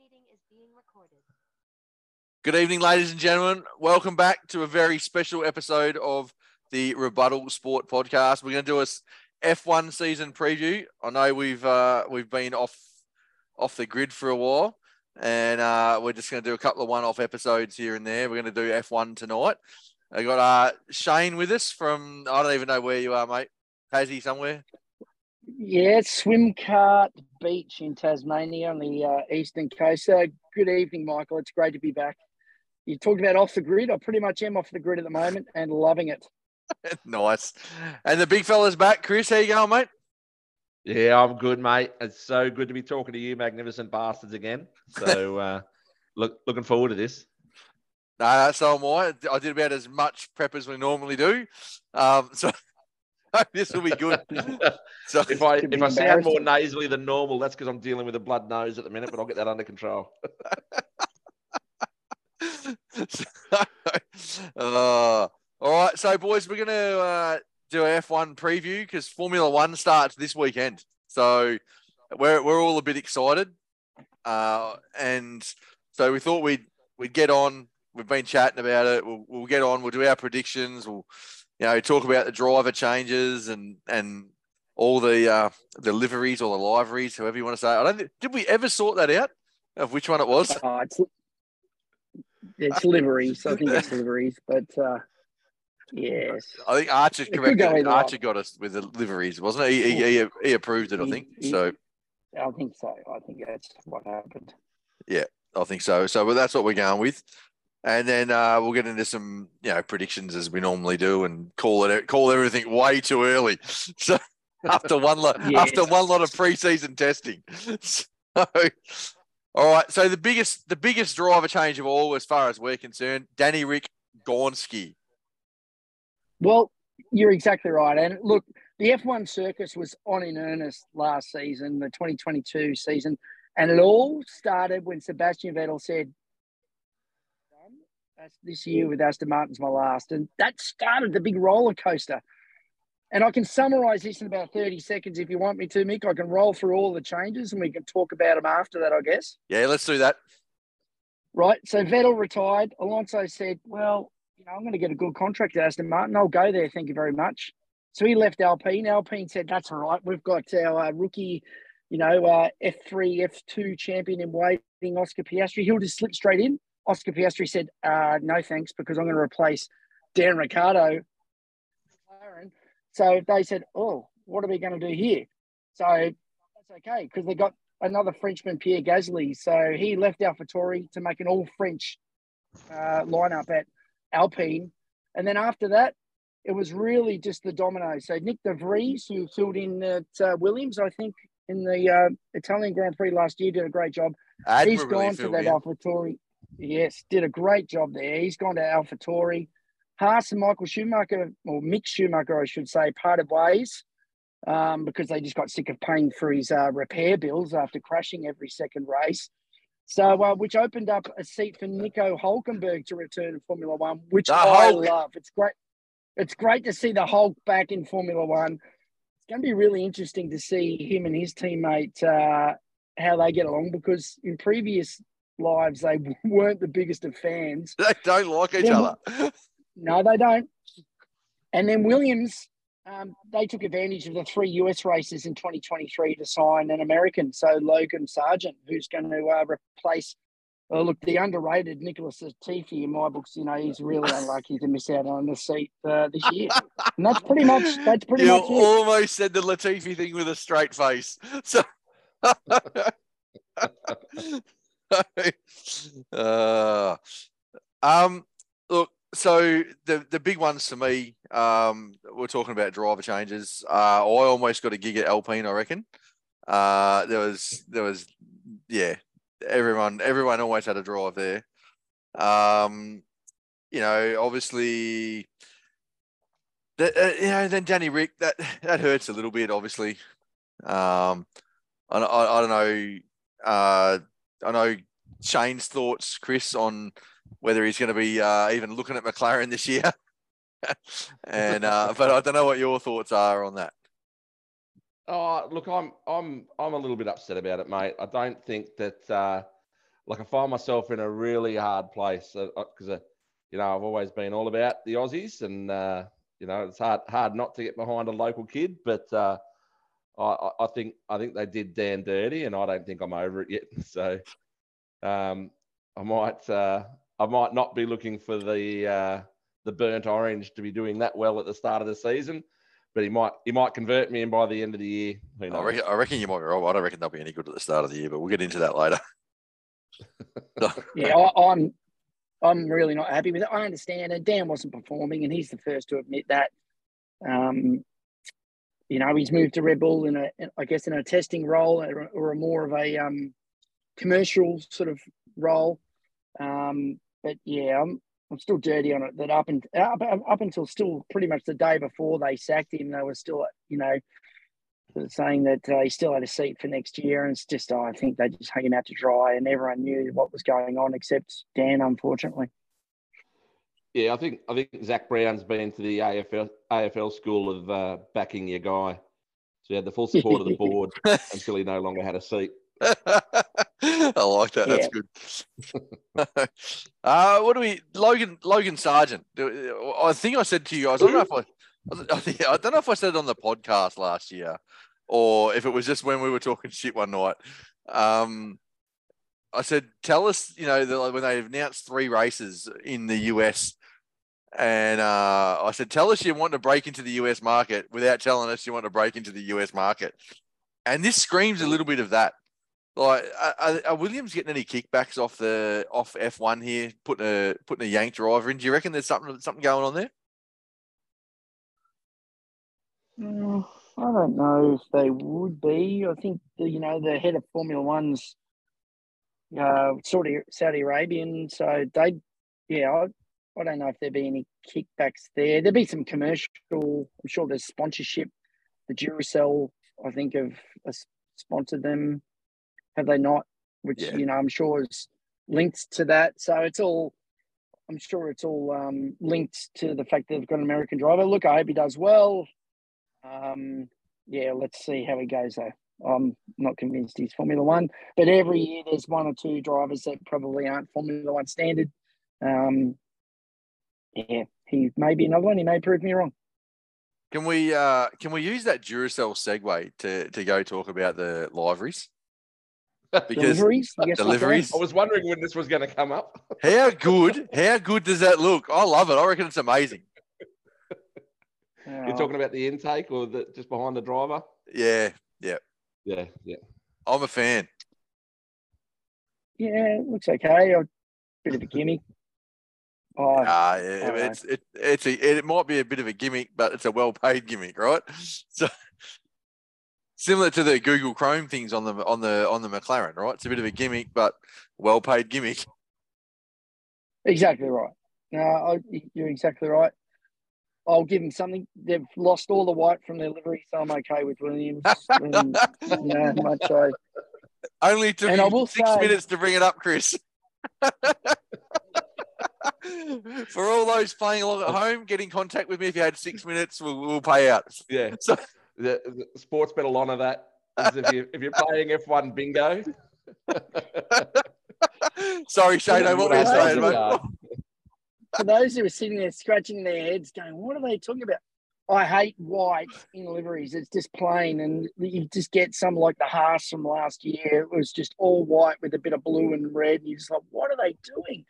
meeting is being recorded. Good evening, ladies and gentlemen. Welcome back to a very special episode of the Rebuttal Sport Podcast. We're going to do a F1 season preview. I know we've uh, we've been off off the grid for a while, and uh, we're just going to do a couple of one-off episodes here and there. We're going to do F1 tonight. I got uh, Shane with us from I don't even know where you are, mate. Tassie somewhere. Yeah, Swim Cart Beach in Tasmania on the uh, eastern coast. So, good evening, Michael. It's great to be back. You talked about off the grid. I pretty much am off the grid at the moment and loving it. nice. And the big fella's back. Chris, how you going, mate? Yeah, I'm good, mate. It's so good to be talking to you, magnificent bastards, again. So, uh, look, looking forward to this. No, so am I. I did about as much prep as we normally do. Um, so this will be good. So If I if I sound more nasally than normal, that's because I'm dealing with a blood nose at the minute, but I'll get that under control. uh, all right, so boys, we're gonna uh, do a F1 preview because Formula One starts this weekend. So we're we're all a bit excited, uh, and so we thought we'd we'd get on. We've been chatting about it. We'll, we'll get on. We'll do our predictions. We'll you know talk about the driver changes and and all the uh, the liveries or the liveries, however you want to say. It. I don't. Think, did we ever sort that out of which one it was? Oh, it's it's liveries. I think it's liveries, but uh, yes, I think Archer It could corrected. go Archer got us with the liveries, wasn't it? He, he, he, he approved it, I think. So I think so. I think that's what happened. Yeah, I think so. So well, that's what we're going with, and then uh, we'll get into some you know predictions as we normally do, and call it call everything way too early. So after one lot Yes. after one lot of preseason testing. So all right. So the biggest the biggest driver change of all, as far as we're concerned, Danny Rick Gornsky. Well, you're exactly right. And look, the F1 circus was on in earnest last season, the 2022 season, and it all started when Sebastian Vettel said, "Done. That's this year with Aston Martin's my last. And that started the big roller coaster. And I can summarize this in about 30 seconds if you want me to, Mick. I can roll through all the changes and we can talk about them after that, I guess. Yeah, let's do that. Right. So Vettel retired. Alonso said, Well, you know, I'm going to get a good contract at Aston Martin. I'll go there. Thank you very much. So he left Alpine. Alpine said, That's all right. We've got our uh, rookie, you know, uh, F3, F2 champion in waiting, Oscar Piastri. He'll just slip straight in. Oscar Piastri said, uh, No thanks, because I'm going to replace Dan Ricciardo. So they said, Oh, what are we going to do here? So that's okay, because they got another Frenchman, Pierre Gasly. So he left AlphaTauri to make an all French uh, lineup at Alpine. And then after that, it was really just the dominoes. So Nyck De Vries, who filled in at uh, Williams, I think, in the uh, Italian Grand Prix last year, did a great job. He's gone to that in. AlphaTauri. Yes, did a great job there. He's gone to AlphaTauri. Haas and Michael Schumacher, or Mick Schumacher, I should say, parted ways um, because they just got sick of paying for his uh, repair bills after crashing every second race. So, uh, which opened up a seat for Nico Hulkenberg to return to Formula One, which The I Hulk. love. It's great. It's great to see the Hulk back in Formula One. It's going to be really interesting to see him and his teammate uh, how they get along because in previous lives they weren't the biggest of fans. They don't like each Then- other. No, they don't. And then Williams, um, they took advantage of the three US races in 2023 to sign an American. So Logan Sargeant, who's going to uh, replace, well, look, the underrated Nicholas Latifi in my books. You know, he's really unlucky to miss out on the seat uh, this year. And that's pretty much that's pretty you much it. almost said the Latifi thing with a straight face. So, uh, um, look. So the the big ones for me, um, we're talking about driver changes. Uh, I almost got a gig at Alpine, I reckon. Uh, there was there was, yeah, everyone everyone always had a drive there. Um, you know, obviously uh, you know, then Danny Rick, that that hurts a little bit, obviously. Um, I, I, I don't know. Uh, I know Shane's thoughts, Chris, on whether he's going to be uh, even looking at McLaren this year. and uh, but I don't know what your thoughts are on that. Oh, look, I'm I'm I'm a little bit upset about it, mate. I don't think that uh, like I find myself in a really hard place because, uh, uh, you know, I've always been all about the Aussies, and uh, you know, it's hard hard not to get behind a local kid, but uh, I, I think I think they did Dan dirty, and I don't think I'm over it yet. So um, I might uh, I might not be looking for the uh, the burnt orange to be doing that well at the start of the season, but he might he might convert me, and by the end of the year, I reckon, I reckon you might be right. I don't reckon they'll be any good at the start of the year, but we'll get into that later. yeah, I, I'm I'm really not happy with it. I understand, and Dan wasn't performing, and he's the first to admit that. Um, you know, he's moved to Red Bull in a, I guess, in a testing role or, or a more of a um, commercial sort of role. Um, but yeah, I'm I'm still dirty on it. That up and up, up until still pretty much the day before they sacked him, they were still, you know, saying that uh, he still had a seat for next year. And it's just, oh, I think they just hung him out to dry, and everyone knew what was going on except Dan, unfortunately. Yeah, I think I think Zak Brown's been to the AFL AFL school of uh, backing your guy, so he had the full support of the board until he no longer had a seat. I like that. That's good. uh, what do we, Logan? Logan Sargeant. I think I said to you guys. I don't know if I. I don't know if I said it on the podcast last year, or if it was just when we were talking shit one night. Um, I said, tell us, you know, the, when they announced three races in the US, and uh, I said, tell us you want to break into the US market without telling us you want to break into the US market. And this screams a little bit of that. Like, are, are, Williams getting any kickbacks off the off F one here, putting a putting a yank driver in? Do you reckon there's something something going on there? Mm, I don't know if they would be. I think you know the head of Formula One's uh, Saudi Saudi Arabian, so they, yeah, I, don't know if there'd be any kickbacks there. There'd be some commercial. I'm sure there's sponsorship. The Duracell, I think, have sponsored them have they not? Which yeah. you know I'm sure is linked to that. So it's all. I'm sure it's all um, linked to the fact that they've got an American driver. Look, I hope he does well. Um, yeah, let's see how he goes though. I'm not convinced he's Formula One, but every year there's one or two drivers that probably aren't Formula One standard. Um, yeah, he may be another one. He may prove me wrong. Can we uh, can we use that Duracell segue to to go talk about the liveries? because deliveries. deliveries. I was wondering when this was going to come up. how good? How good does that look? I love it. I reckon it's amazing. You're talking about the intake or the, just behind the driver? Yeah, yeah, yeah, yeah. I'm a fan. Yeah, it looks okay. A bit of a gimmick. Oh, uh, yeah, it's it, it's a, it might be a bit of a gimmick, but it's a well paid gimmick, right? So similar to the Google Chrome things on the on the on the McLaren, right? It's a bit of a gimmick, but well paid gimmick. Exactly right. No, you're exactly right. I'll give them something. They've lost all the white from their livery, so I'm okay with Williams. and, know, much so. Only took and I will six say, minutes to bring it up, Chris. For all those playing along at home, get in contact with me if you had six minutes. We'll, we'll pay out. Yeah. So, the, the sports bet on of that is if you if you're playing F1 bingo. Sorry, Shane, what were you saying, mate? For those who are sitting there scratching their heads, going, "What are they talking about?" I hate white in liveries. It's just plain, and you just get some like the Haas from last year. It was just all white with a bit of blue and red. And you're just like, "What are they doing?"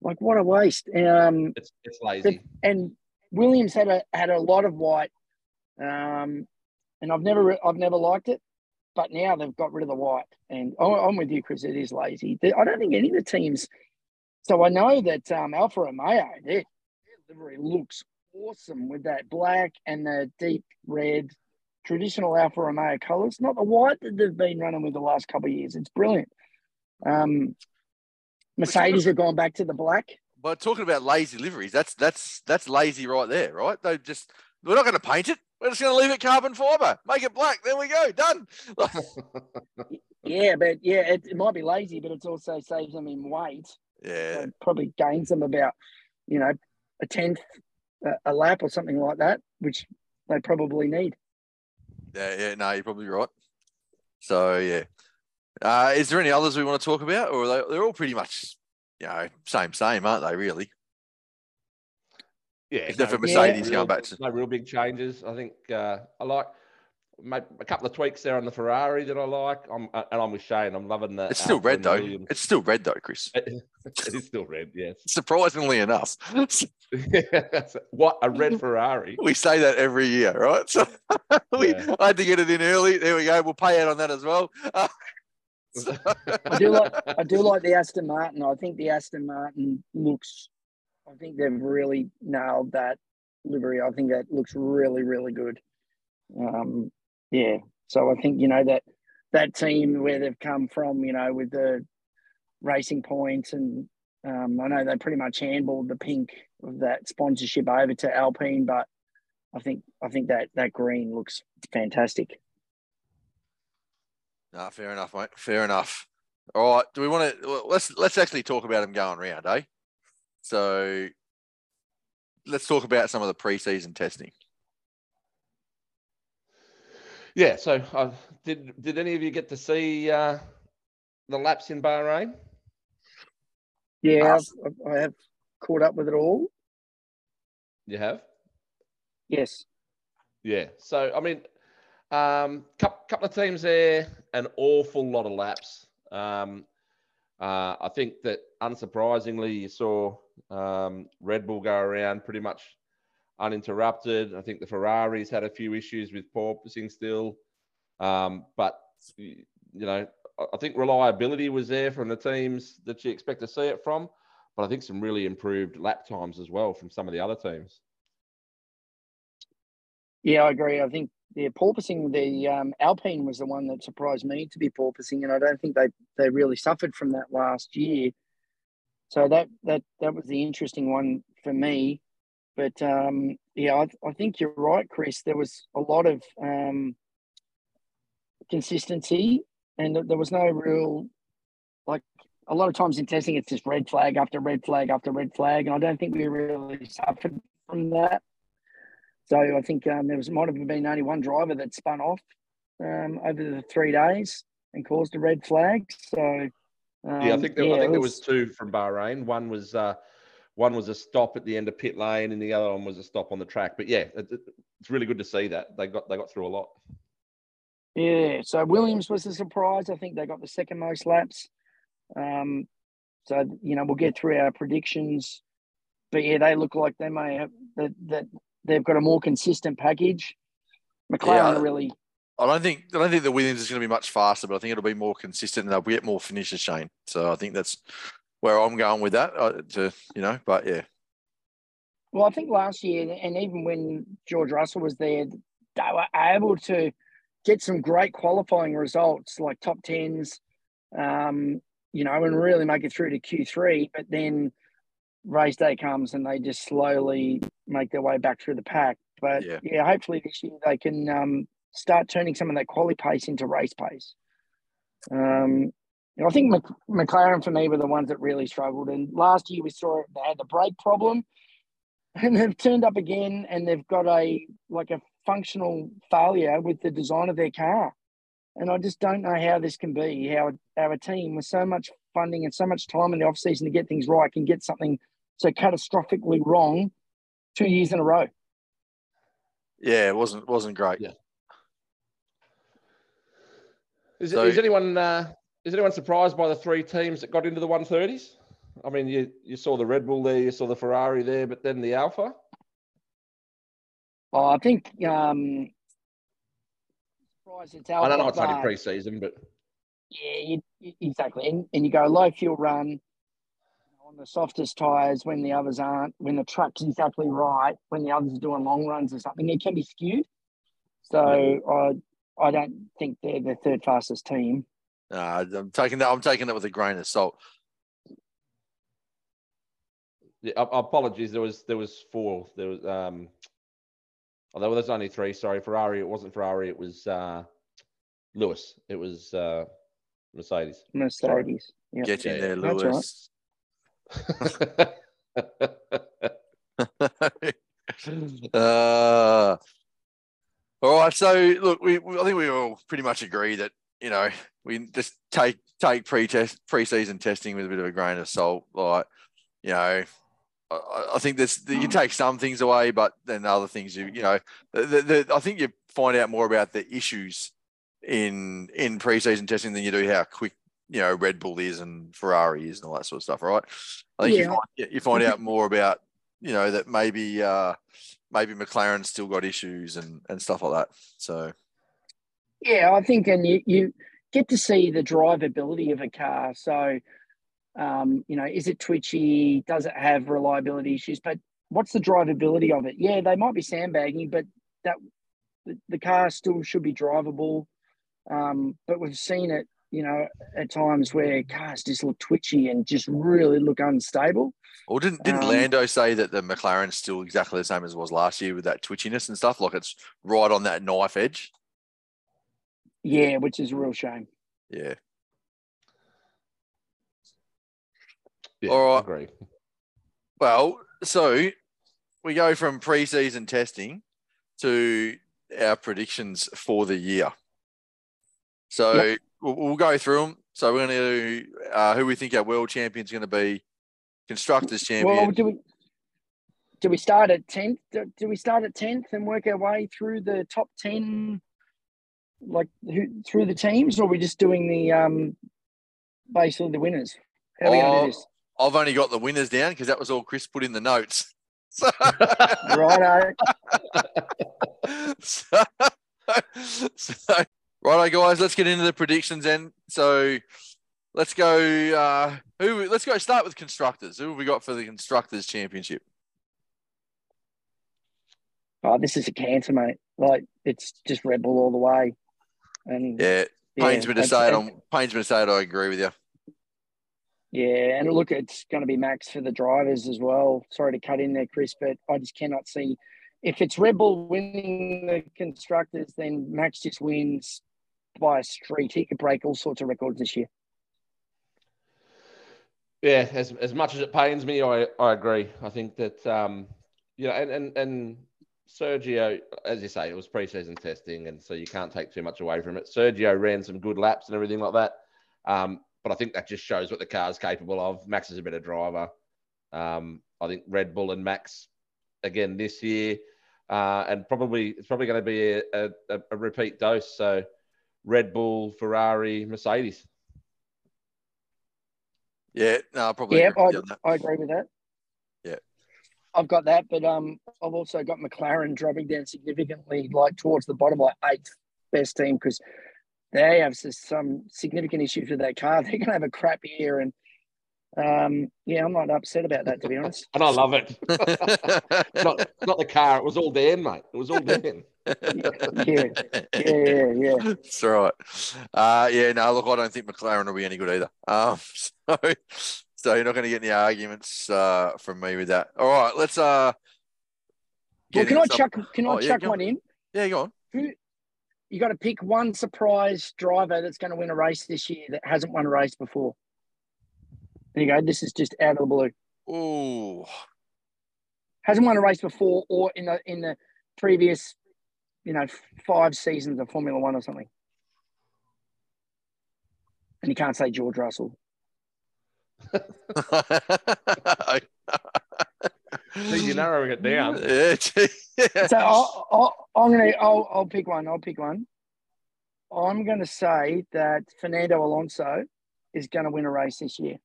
Like, what a waste. Um, it's, it's lazy. and Williams had a had a lot of white. Um, and I've never I've never liked it. But now they've got rid of the white, and I'm with you, Chris. It is lazy. I don't think any of the teams. So I know that um, Alfa Romeo, their, their livery looks awesome with that black and the deep red, traditional Alfa Romeo colours. Not the white that they've been running with the last couple of years. It's brilliant. Um, Mercedes are going back to the black. But talking about lazy liveries, that's that's that's lazy right there, right? They just we're not going to paint it. We're just going to leave it carbon fiber, make it black. There we go, done. yeah, but yeah, it, it, might be lazy, but it also saves them in weight. Yeah, so probably gains them about you know a tenth a, a lap or something like that, which they probably need. Yeah, yeah, no, you're probably right. So yeah, Uh, is there any others we want to talk about, or are they, they're all pretty much, you know, same same, aren't they? Really? Yeah, Except for no Mercedes real- going back to- no real big changes. I think uh, I like made a couple of tweaks there on the Ferrari that I like. I'm uh, and I'm with Shane. I'm loving the. It's still Alpha red though. Williams. It's still red though, Chris. it is still red. Yes. Surprisingly enough, what a red Ferrari. we say that every year, right? So we, Yeah. I had to get it in early. There we go. We'll pay out on that as well. Uh, I do like I do like the Aston Martin. I think the Aston Martin looks. I think they've really nailed that livery. I think that looks really really good. Um, yeah. So I think you know that that team where they've come from, you know, with the racing points and um, I know they pretty much handballed the pink of that sponsorship over to Alpine, but I think I think that that green looks fantastic. No, fair enough, mate. Fair enough. All right. Do we want to let's let's actually talk about them going round, eh? So let's talk about some of the preseason testing. Yeah. So uh, did did any of you get to see uh, the laps in Bahrain? Yeah, Us. I've, I have caught up with it all. You have. Yes. Yeah. So I mean, um, couple, couple of teams there, an awful lot of laps. Um, uh, I think that unsurprisingly, you saw um, Red Bull go around pretty much uninterrupted. I think the Ferraris had a few issues with porpoising still, um, but you know, I- I think reliability was there from the teams that you expect to see it from. But I think some really improved lap times as well from some of the other teams. Yeah, I agree. I think the porpoising, the um, Alpine was the one that surprised me to be porpoising, and I don't think they they really suffered from that last year. So that that that was the interesting one for me. But um, yeah, I, I think you're right, Chris. There was a lot of um, consistency, and there was no real like a lot of times in testing, it's just red flag after red flag after red flag, and I don't think we really suffered from that. So I think um, there was might have been only one driver that spun off um, over the three days and caused a red flag. So um, Yeah, I think there, yeah, I think it there was two from Bahrain. One was uh, one was a stop at the end of pit lane, and the other one was a stop on the track. But yeah, it- it's really good to see that they got they got through a lot. Yeah, so Williams was a surprise. I think they got the second most laps. Um, so you know we'll get through our predictions, but yeah, they look like they may have that that they've got a more consistent package. McLaren Yeah. really I don't think I don't think the Williams is going to be much faster, but I think it'll be more consistent and they'll get more finishes, Shane. So I think that's where I'm going with that. Uh, to you know, but yeah, Well, I think last year, and even when George Russell was there, they were able to get some great qualifying results, like top tens, um, you know, and really make it through to Q3. But then race day comes and they just slowly make their way back through the pack. But Yeah. yeah, hopefully this year they can um, start turning some of that quali pace into race pace. Um, I think Mc- McLaren for me were the ones that really struggled. And last year we saw they had the brake problem and they've turned up again and they've got a like a functional failure with the design of their car and i just don't know how this can be how our team with so much funding and so much time in the off season to get things right can get something so catastrophically wrong two years in a row yeah, it wasn't wasn't great. Yeah. Is, So- is anyone uh, is anyone surprised by the three teams that got into the 130s? I mean, you you saw the Red Bull there, you saw the Ferrari there, but then the Alpha. oh, i think um surprised it's Alpha. I don't know Alpha, it's only but- pre-season, but Yeah, you, you- exactly. And, and you go low fuel run on the softest tyres when the others aren't, when the track's exactly right, when the others are doing long runs or something, it can be skewed. So I, I don't think they're the third fastest team. Uh, I'm taking that. I'm taking that with a grain of salt. Yeah, apologies. There was there was four. There was um, oh, there was only three. Sorry, Ferrari. It wasn't Ferrari. It was uh, Lewis. It was uh, Mercedes. Mercedes. Yeah. Get in Yeah, there, That's all Lewis. uh, all right. So look, we, we I think we all pretty much agree that you know we just take take pre-test pre-season testing with a bit of a grain of salt. Like, you know, I, I think there's you take some things away, but then other things you you know, the, the, I think you find out more about the issues in in pre-season testing than you do how quick you know Red Bull is and Ferrari is and all that sort of stuff, right? I think you find, you find out more about you know that maybe uh, maybe McLaren's still got issues and and stuff like that. So Yeah, I think, and you, you get to see the drivability of a car. So, um, you know, is it twitchy? Does it have reliability issues? But what's the drivability of it? Yeah, they might be sandbagging, but that the, the car still should be drivable. Um, but we've seen it, you know, at times where cars just look twitchy and just really look unstable. Or didn't didn't Um, Lando say that the McLaren's still exactly the same as it was last year with that twitchiness and stuff? Like it's right on that knife edge. Yeah, which is a real shame. Yeah. Yeah, All right. agree. Well, so we go from pre-season testing to our predictions for the year. So we'll, we'll go through them. So we're going to do uh, who we think our world champion's going to be, constructors champion. Well, do we do we start at tenth? Do, do we start at tenth and work our way through the top ten, like who, through the teams, or are we just doing the um, basically the winners? How are we going to Oh, do this? I've only got the winners down because that was all Chris put in the notes. So, Righto. so, so righto, guys, let's get into the predictions then. So let's go. Uh, who? Let's go. Start with constructors. Who have we got for the constructors championship? Oh, this is a cancer, mate. Like it's just Red Bull all the way. And Yeah, pains me to say it. On pains me to say it. I agree with you. Yeah, and look, it's going to be max for the drivers as well. Sorry to cut in there, Chris, but I just cannot see if it's Red Bull winning the constructors, then Max just wins by a street. He could break all sorts of records this year. Yeah, as, as much as it pains me, I, I agree. I think that um, you know, and, and and Sergio, as you say, it was preseason testing, and so you can't take too much away from it. Sergio ran some good laps and everything like that, um, but I think that just shows what the car's capable of. Max is a better driver. Um, I think Red Bull and Max again this year, uh, and probably it's probably going to be a, a, a repeat dose. So Red Bull, Ferrari, Mercedes. Yeah, no, I probably Yeah, agree I, with you that. I agree with that. Yeah. I've got that, but um, I've also got McLaren dropping down significantly, like towards the bottom, like eighth best team, because they have some significant issues with that car. They're going to have a crap year, and um, yeah, I'm not upset about that to be honest. And I love it. Not, not the car. It was all Dan, mate. It was all Dan. Yeah, yeah, yeah, yeah. That's right. Uh, yeah, no, look, I don't think McLaren will be any good either. Um, so, so you're not going to get any arguments uh, from me with that. All right, let's. Uh, Well, can I into some- chuck? Can I Oh, yeah, chuck on. one in? Yeah, go on. Who? You got to pick one surprise driver that's going to win a race this year that hasn't won a race before. There you go. This is just out of the blue. Ooh, hasn't won a race before or in the in the previous you know five seasons of formula one or something and you can't say george russell See, you're narrowing it down. yeah, so I'll, I'll, i'm gonna I'll, I'll pick one i'll pick one i'm gonna say that fernando alonso is gonna win a race this year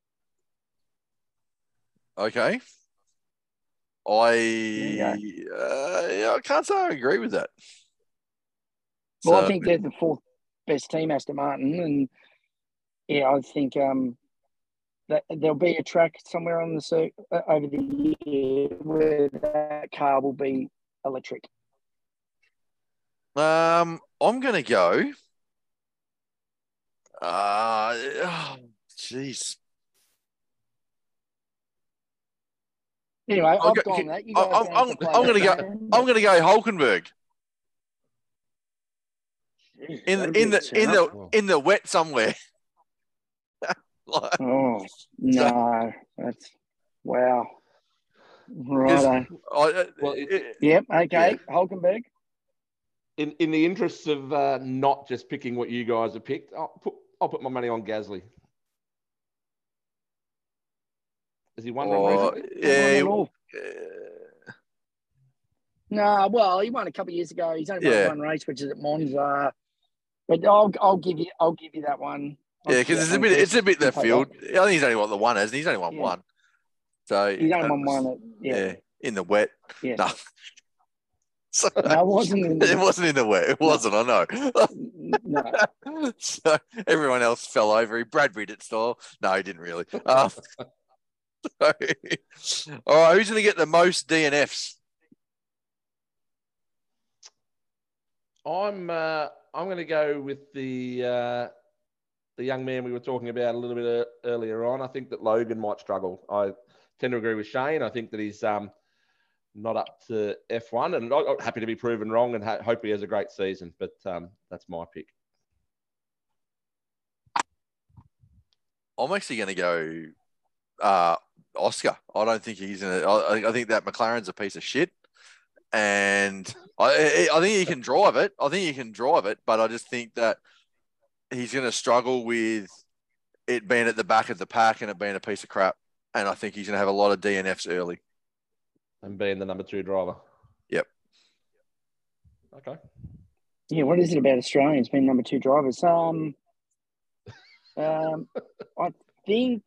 Okay. I uh, yeah, I can't say I agree with that. well So- i think they're the fourth best team aston martin and yeah i think um that there'll be a track somewhere on the cir- uh, over the year where that car will be electric Um, I'm gonna go. Uh, oh, jeez. Anyway, I'll I've go- gone that. You I- guys I'm- don't have to I'm- I'm gonna go- game. I'm gonna go Hulkenberg Jeez, in that'd the in the in the in the wet somewhere. Like, Oh no, that's wow. Right. I, Well, Yep. Okay. Hulkenberg. in in the interests of uh, not just picking what you guys have picked, I'll, put, I'll put my money on Gasly. Has he won Or- one recently? yeah, Not he- at uh, No, well, he won a couple of years ago. He's only won Yeah. one race, which is at Monza. But I'll I'll give you I'll give you that one. I'll yeah, because it's a bit Chris. it's a bit left field. I think he's only won the one, hasn't he? He's only won Yeah. one. So He's only won one. At, yeah, yeah, in the wet. yeah. No. So, No, it wasn't. In it the, wasn't in the wet. It wasn't. I know. no, so everyone else fell over. He Bradbury did it style. No, he didn't really. Um, so, all right, who's going to get the most DNFs? I'm uh, I'm going to go with the uh, the young man we were talking about a little bit uh, earlier on. I think that Logan might struggle. I tend to agree with Shane. I think that he's um, not up to F1, and I'm happy to be proven wrong and hope he has a great season. But um, that's my pick. I'm actually going to go uh, Oscar. I don't think he's in it. I, I think that McLaren's a piece of shit. And I, I I think he can drive it. I think he can drive it, but I just think that he's going to struggle with it being at the back of the pack and it being a piece of crap. And I think he's going to have a lot of DNFs early. And being the number two driver. Yep. Okay. yeah. What is it about Australians being number two drivers? Um, um, I think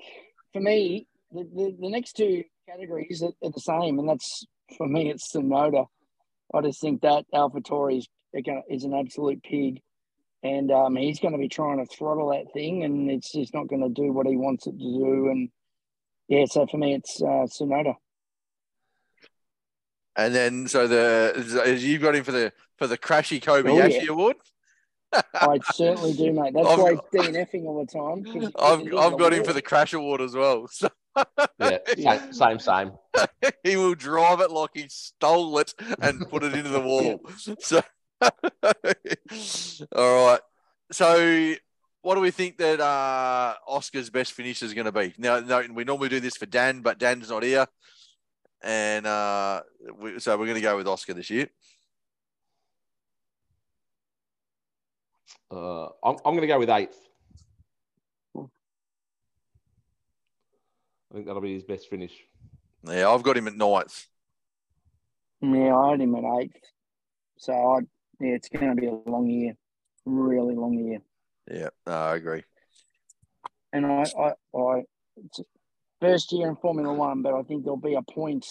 for me, the, the, the next two categories are, are the same, and that's for me, it's Tsunoda. I just think that AlphaTauri is, is an absolute pig, and um, he's going to be trying to throttle that thing, and it's just not going to do what he wants it to do. And yeah, so for me, it's uh, Tsunoda. And then, so the you've got him for the for the Crashy Kobayashi Oh, yeah. award. I certainly do, mate. That's I've why got- he's DNFing all the time. I've I've got him for the Crash Award as well. So Yeah. Yeah. Same. Same. Same. he will drive it like he stole it and put it into the wall. So, all right. So, what do we think that uh, Oscar's best finish is going to be? Now, no, we normally do this for Dan, but Dan's not here, and uh, we, so we're going to go with Oscar this year. Uh, I'm, I'm going to go with eighth. I think that'll be his best finish. Yeah, I've got him at ninth. Yeah, I had him at eighth. So I, yeah, it's going to be a long year, really long year. Yeah, no, I agree. And I, I, I, it's first year in Formula One, but I think there'll be a point.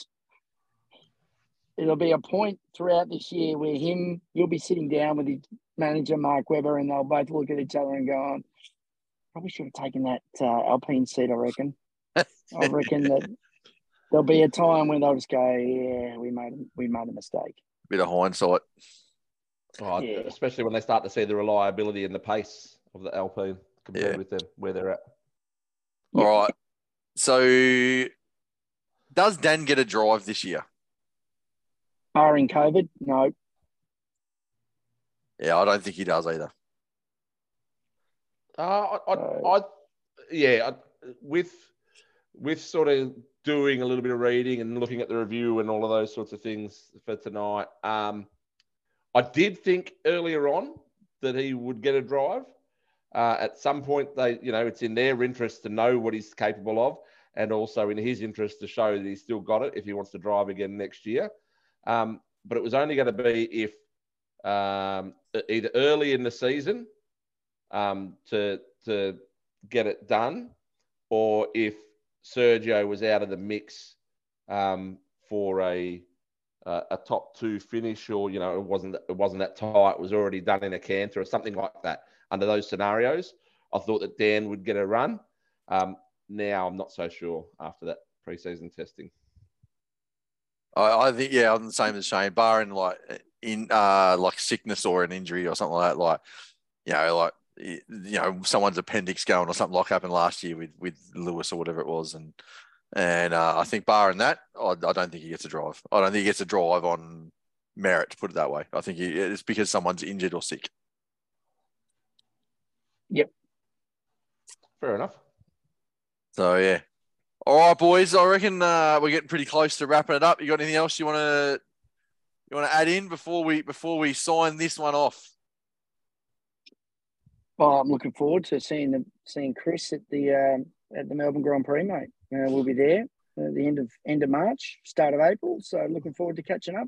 It'll be a point throughout this year where him, you'll be sitting down with his manager Mark Webber, and they'll both look at each other and go, "On, probably should have taken that uh, Alpine seat." I reckon. I reckon that there'll be a time when they'll just go, "Yeah, we made we made a mistake." Bit of hindsight. Oh, Yeah. Especially when they start to see the reliability and the pace of the Alpine compared Yeah. with them where they're at. Yeah. All right. So, does Dan get a drive this year? Barring COVID, no. Yeah, I don't think he does either. Uh, I, I, So- I, yeah, I, with with sort of doing a little bit of reading and looking at the review and all of those sorts of things for tonight. Um, I did think earlier on that he would get a drive. Uh, at some point, they, you know, it's in their interest to know what he's capable of, and also in his interest to show that he's still got it if he wants to drive again next year. Um, but it was only going to be if um, either early in the season um, to to get it done, or if Sergio was out of the mix um, for a uh, a top two finish, or you know it wasn't it wasn't that tight, it was already done in a canter or something like that. Under those scenarios, I thought that Dan would get a run. Um, now I'm not so sure after that preseason testing. I, I think yeah, I'm the same as Shane, barring like in uh like sickness or an injury or something like that. Like you know, like you know, someone's appendix going or something like happened last year with with Lewis or whatever it was, and and uh, I think barring that, I, I don't think he gets a drive. I don't think he gets a drive on merit. To put it that way, I think he, it's because someone's injured or sick. Yep. Fair enough. So yeah. All right, boys. I reckon uh, we're getting pretty close to wrapping it up. You got anything else you want to you want to add in before we before we sign this one off? Well, I'm looking forward to seeing the seeing Chris at the um, at the Melbourne Grand Prix, mate. Uh, we'll be there at the end of end of March, start of April. So looking forward to catching up.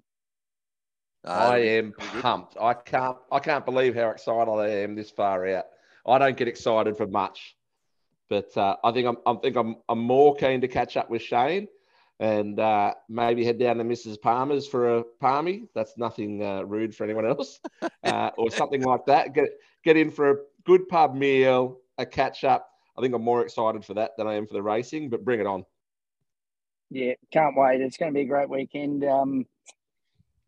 Uh, I am it'll be good. pumped. I can't. I can't believe how excited I am this far out. I don't get excited for much, but uh, I think I'm. I think I'm. I'm more keen to catch up with Shane, and uh, maybe head down to Mrs. Palmer's for a palmy. That's nothing uh, rude for anyone else, uh, or something like that. Get get in for a good pub meal, a catch up. I think I'm more excited for that than I am for the racing. But bring it on. Yeah, can't wait. It's going to be a great weekend. Um,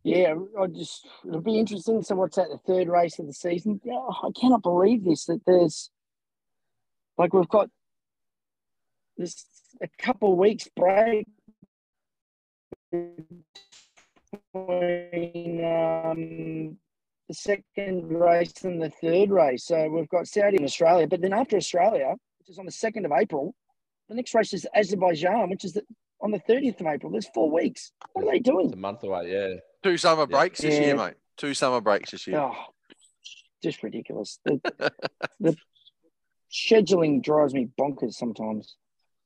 yeah, I just it'll be interesting. So, what's that? The third race of the season? Yeah, I cannot believe this. That there's like we've got this a couple of weeks break between um, the second race and the third race. So we've got Saudi and Australia, but then after Australia, which is on the second of April, the next race is Azerbaijan, which is the, on the thirtieth of April. There's four weeks. What are they It's doing? a month away. Yeah. Two summer Yeah. breaks this Yeah. year, mate. Two summer breaks this year. Oh, just ridiculous. The, the scheduling drives me bonkers sometimes.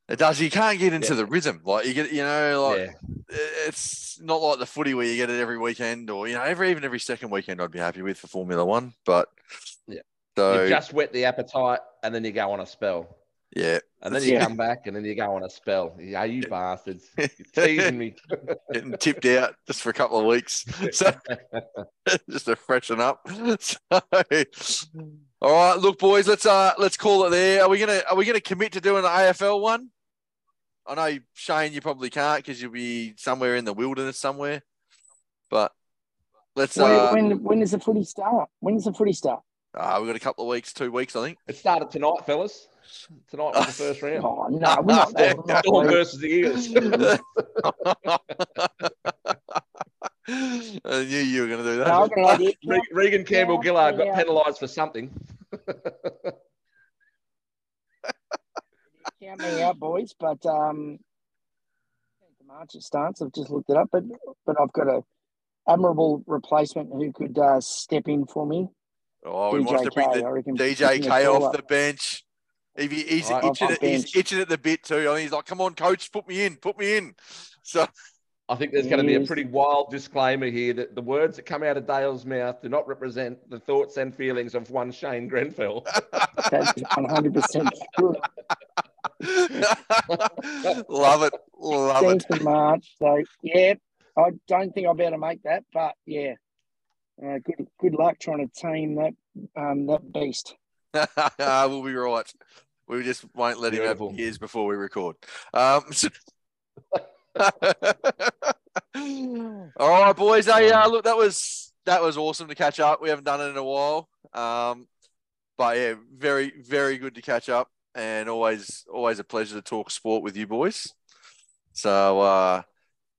It does. You can't get into Yeah. the rhythm. Like you get, you know, like yeah. it's not like the footy where you get it every weekend, or you know, every even every second weekend. I'd be happy with for Formula One, but Yeah. So you just whet the appetite, and then you go on a spell. yeah, And then you Yeah. come back and then you go on a spell. Yeah, you bastards. You're teasing me. getting tipped out just for a couple of weeks, so just to freshen up. So, all right, look, boys, let's uh let's call it there. Are we gonna are we gonna commit to doing an AFL one? I know Shane, you probably can't because you'll be somewhere in the wilderness somewhere, but let's. When, Uh, when when does the footy start? When does the footy start? uh, we've got a couple of weeks, two weeks, I think. It started tonight, fellas. Tonight was the first round. Oh no, we're not. Yeah. Storm versus the Eagles. I knew you were going to do that. I've got an idea. Re- Reagan Campbell Gillard got penalised for something. Count me out, boys. But um, the March it starts. I've just looked it up, but but I've got a admirable replacement who could uh, step in for me. Oh, he wants to bring the. DJ K off up. the bench. If he, he's Right. itching, it, he's itching at the bit too. I mean, he's like, "Come on, coach, put me in, put me in." So I think there's going to be a pretty wild disclaimer here that the words that come out of Dale's mouth do not represent the thoughts and feelings of one Shane Grenfell. That's one hundred percent true. love it, love Thanks it. for March. So yeah, I don't think I'll be able to make that, but yeah, uh, good good luck trying to tame that um, that beast. we'll be right. We just won't let him Beautiful. have years before we record. Um, so- All right, boys. Hey, uh, look, that was that was awesome to catch up. We haven't done it in a while, um, but yeah, very very good to catch up, and always always a pleasure to talk sport with you boys. So, uh,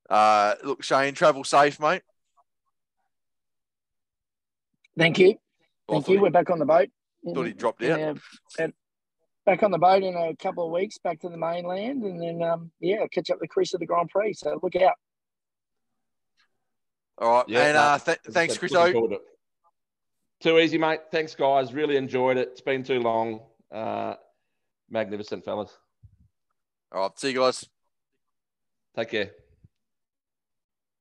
uh, look, Shane, travel safe, mate. Thank you, thank you. he- We're back on the boat. thought he dropped out. Back on the boat in a couple of weeks, back to the mainland, and then um, yeah, catch up the Chris of the Grand Prix. So look out. All right, Yeah, and uh, th- thanks, Chris. looking forward to it. Too easy, mate. Thanks, guys. Really enjoyed it. It's been too long. Uh, magnificent, fellas. All right, see you guys. Take care.